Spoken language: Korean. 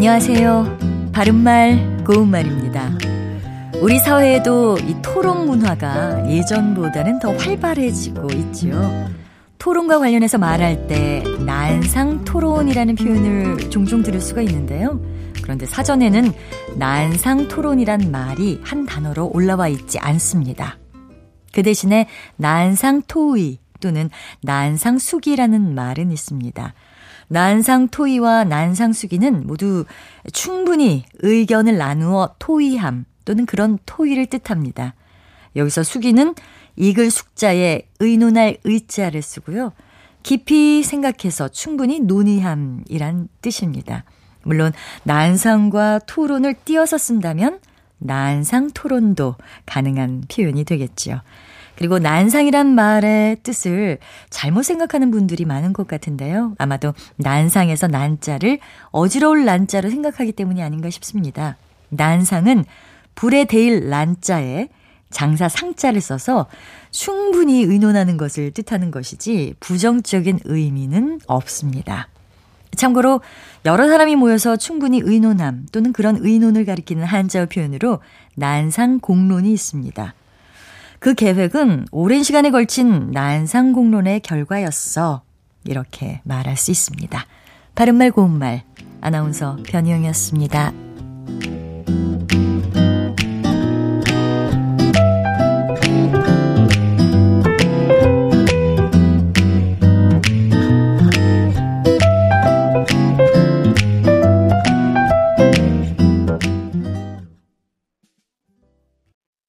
안녕하세요. 바른말, 고운말입니다. 우리 사회에도 이 토론 문화가 예전보다는 더 활발해지고 있지요. 토론과 관련해서 말할 때 난상 토론이라는 표현을 종종 들을 수가 있는데요. 그런데 사전에는 난상 토론이란 말이 한 단어로 올라와 있지 않습니다. 그 대신에 난상 토의 또는 난상 수기라는 말은 있습니다. 난상 토의와 난상 수기는 모두 충분히 의견을 나누어 토의함 또는 그런 토의를 뜻합니다. 여기서 수기는 이글 숙자에 의논할 의자를 쓰고요. 깊이 생각해서 충분히 논의함이란 뜻입니다. 물론 난상과 토론을 띄어서 쓴다면 난상 토론도 가능한 표현이 되겠지요. 그리고 난상이란 말의 뜻을 잘못 생각하는 분들이 많은 것 같은데요. 아마도 난상에서 난자를 어지러울 난자로 생각하기 때문이 아닌가 싶습니다. 난상은 불에 데일 난자에 장사 상자를 써서 충분히 의논하는 것을 뜻하는 것이지 부정적인 의미는 없습니다. 참고로 여러 사람이 모여서 충분히 의논함 또는 그런 의논을 가리키는 한자어 표현으로 난상 공론이 있습니다. 그 계획은 오랜 시간에 걸친 난상 공론의 결과였어. 이렇게 말할 수 있습니다. 바른말 고운말 아나운서 변희영이었습니다.